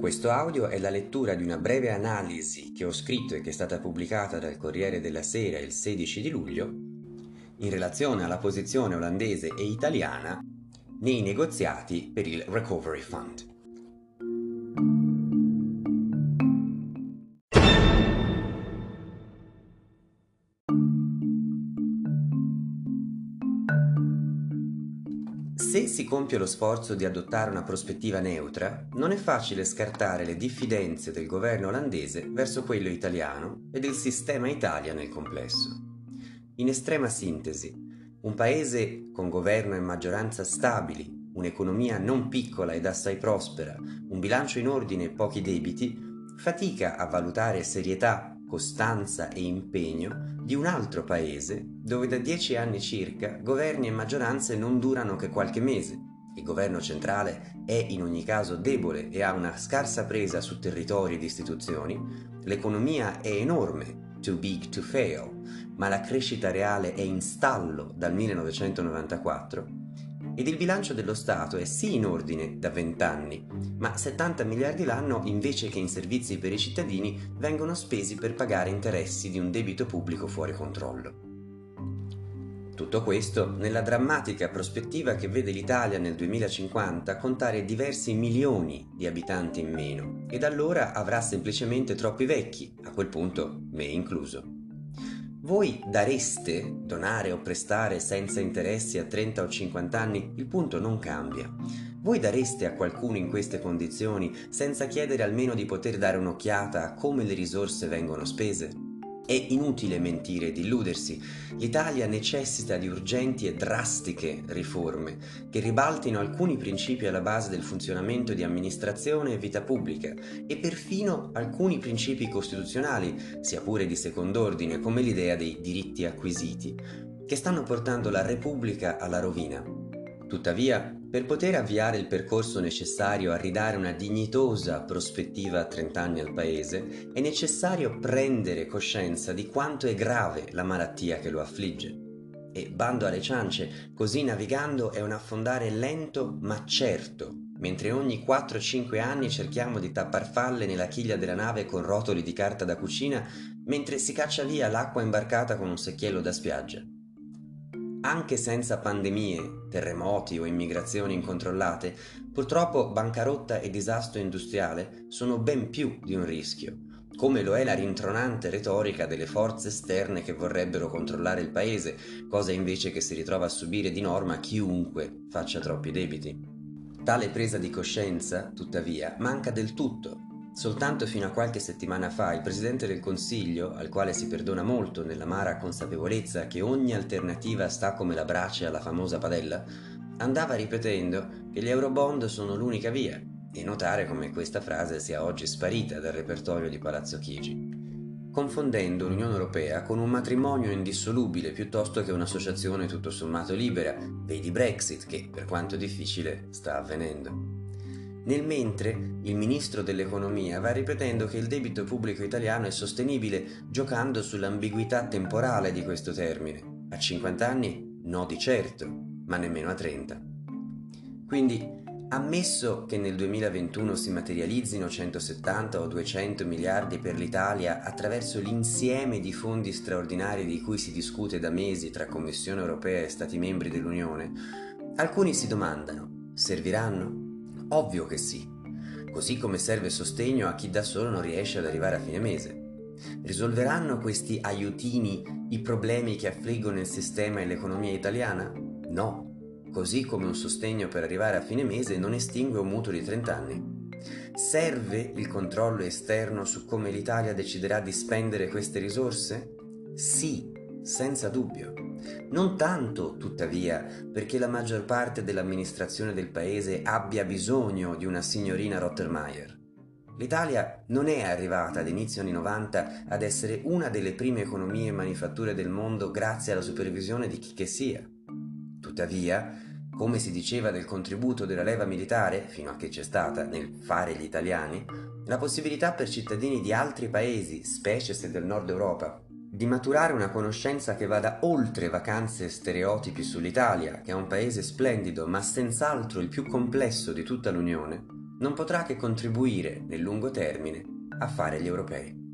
Questo audio è la lettura di una breve analisi che ho scritto e che è stata pubblicata dal Corriere della Sera il 16 di luglio in relazione alla posizione olandese e italiana nei negoziati per il Recovery Fund. Se si compie lo sforzo di adottare una prospettiva neutra, non è facile scartare le diffidenze del governo olandese verso quello italiano e del sistema Italia nel complesso. In estrema sintesi, un paese con governo e maggioranza stabili, un'economia non piccola ed assai prospera, un bilancio in ordine e pochi debiti, fatica a valutare serietà, costanza e impegno di un altro paese dove da dieci anni circa governi e maggioranze non durano che qualche mese. Il governo centrale è in ogni caso debole e ha una scarsa presa su territori ed istituzioni, l'economia è enorme, too big to fail, ma la crescita reale è in stallo dal 1994 ed il bilancio dello Stato è sì in ordine da 20 anni, ma 70 miliardi l'anno invece che in servizi per i cittadini vengono spesi per pagare interessi di un debito pubblico fuori controllo. Tutto questo nella drammatica prospettiva che vede l'Italia nel 2050 contare diversi milioni di abitanti in meno ed allora avrà semplicemente troppi vecchi, a quel punto me incluso. Voi dareste, donare o prestare senza interessi a 30 o 50 anni? Il punto non cambia. Voi dareste a qualcuno in queste condizioni senza chiedere almeno di poter dare un'occhiata a come le risorse vengono spese? È inutile mentire ed illudersi. L'Italia necessita di urgenti e drastiche riforme che ribaltino alcuni principi alla base del funzionamento di amministrazione e vita pubblica e perfino alcuni principi costituzionali, sia pure di second'ordine, come l'idea dei diritti acquisiti, che stanno portando la Repubblica alla rovina. Tuttavia, per poter avviare il percorso necessario a ridare una dignitosa prospettiva a 30 anni al Paese, è necessario prendere coscienza di quanto è grave la malattia che lo affligge. E bando alle ciance, così navigando è un affondare lento ma certo, mentre ogni 4-5 anni cerchiamo di tappar falle nella chiglia della nave con rotoli di carta da cucina, mentre si caccia via l'acqua imbarcata con un secchiello da spiaggia. Anche senza pandemie, terremoti o immigrazioni incontrollate, purtroppo bancarotta e disastro industriale sono ben più di un rischio, come lo è la rintronante retorica delle forze esterne che vorrebbero controllare il paese, cosa invece che si ritrova a subire di norma chiunque faccia troppi debiti. Tale presa di coscienza, tuttavia, manca del tutto Soltanto fino a qualche settimana fa il Presidente del Consiglio, al quale si perdona molto nell'amara consapevolezza che ogni alternativa sta come la brace alla famosa padella, andava ripetendo che gli Eurobond sono l'unica via e notare come questa frase sia oggi sparita dal repertorio di Palazzo Chigi, confondendo l'Unione Europea con un matrimonio indissolubile piuttosto che un'associazione tutto sommato libera, vedi Brexit che, per quanto difficile, sta avvenendo. Nel mentre il ministro dell'economia va ripetendo che il debito pubblico italiano è sostenibile giocando sull'ambiguità temporale di questo termine. A 50 anni? No di certo, ma nemmeno a 30. Quindi, ammesso che nel 2021 si materializzino 170 o 200 miliardi per l'Italia attraverso l'insieme di fondi straordinari di cui si discute da mesi tra Commissione europea e Stati membri dell'Unione, alcuni si domandano, serviranno? Ovvio che sì, così come serve sostegno a chi da solo non riesce ad arrivare a fine mese. Risolveranno questi aiutini i problemi che affliggono il sistema e l'economia italiana? No, così come un sostegno per arrivare a fine mese non estingue un mutuo di 30 anni. Serve il controllo esterno su come l'Italia deciderà di spendere queste risorse? Sì, senza dubbio. Non tanto, tuttavia, perché la maggior parte dell'amministrazione del paese abbia bisogno di una signorina Rottermeier. L'Italia non è arrivata ad inizio anni 90 ad essere una delle prime economie manifatture del mondo grazie alla supervisione di chi che sia. Tuttavia, come si diceva del contributo della leva militare, fino a che c'è stata nel fare gli italiani, la possibilità per cittadini di altri paesi, specie se del nord Europa, di maturare una conoscenza che vada oltre vacanze e stereotipi sull'Italia, che è un paese splendido ma senz'altro il più complesso di tutta l'Unione, non potrà che contribuire nel lungo termine a fare gli europei.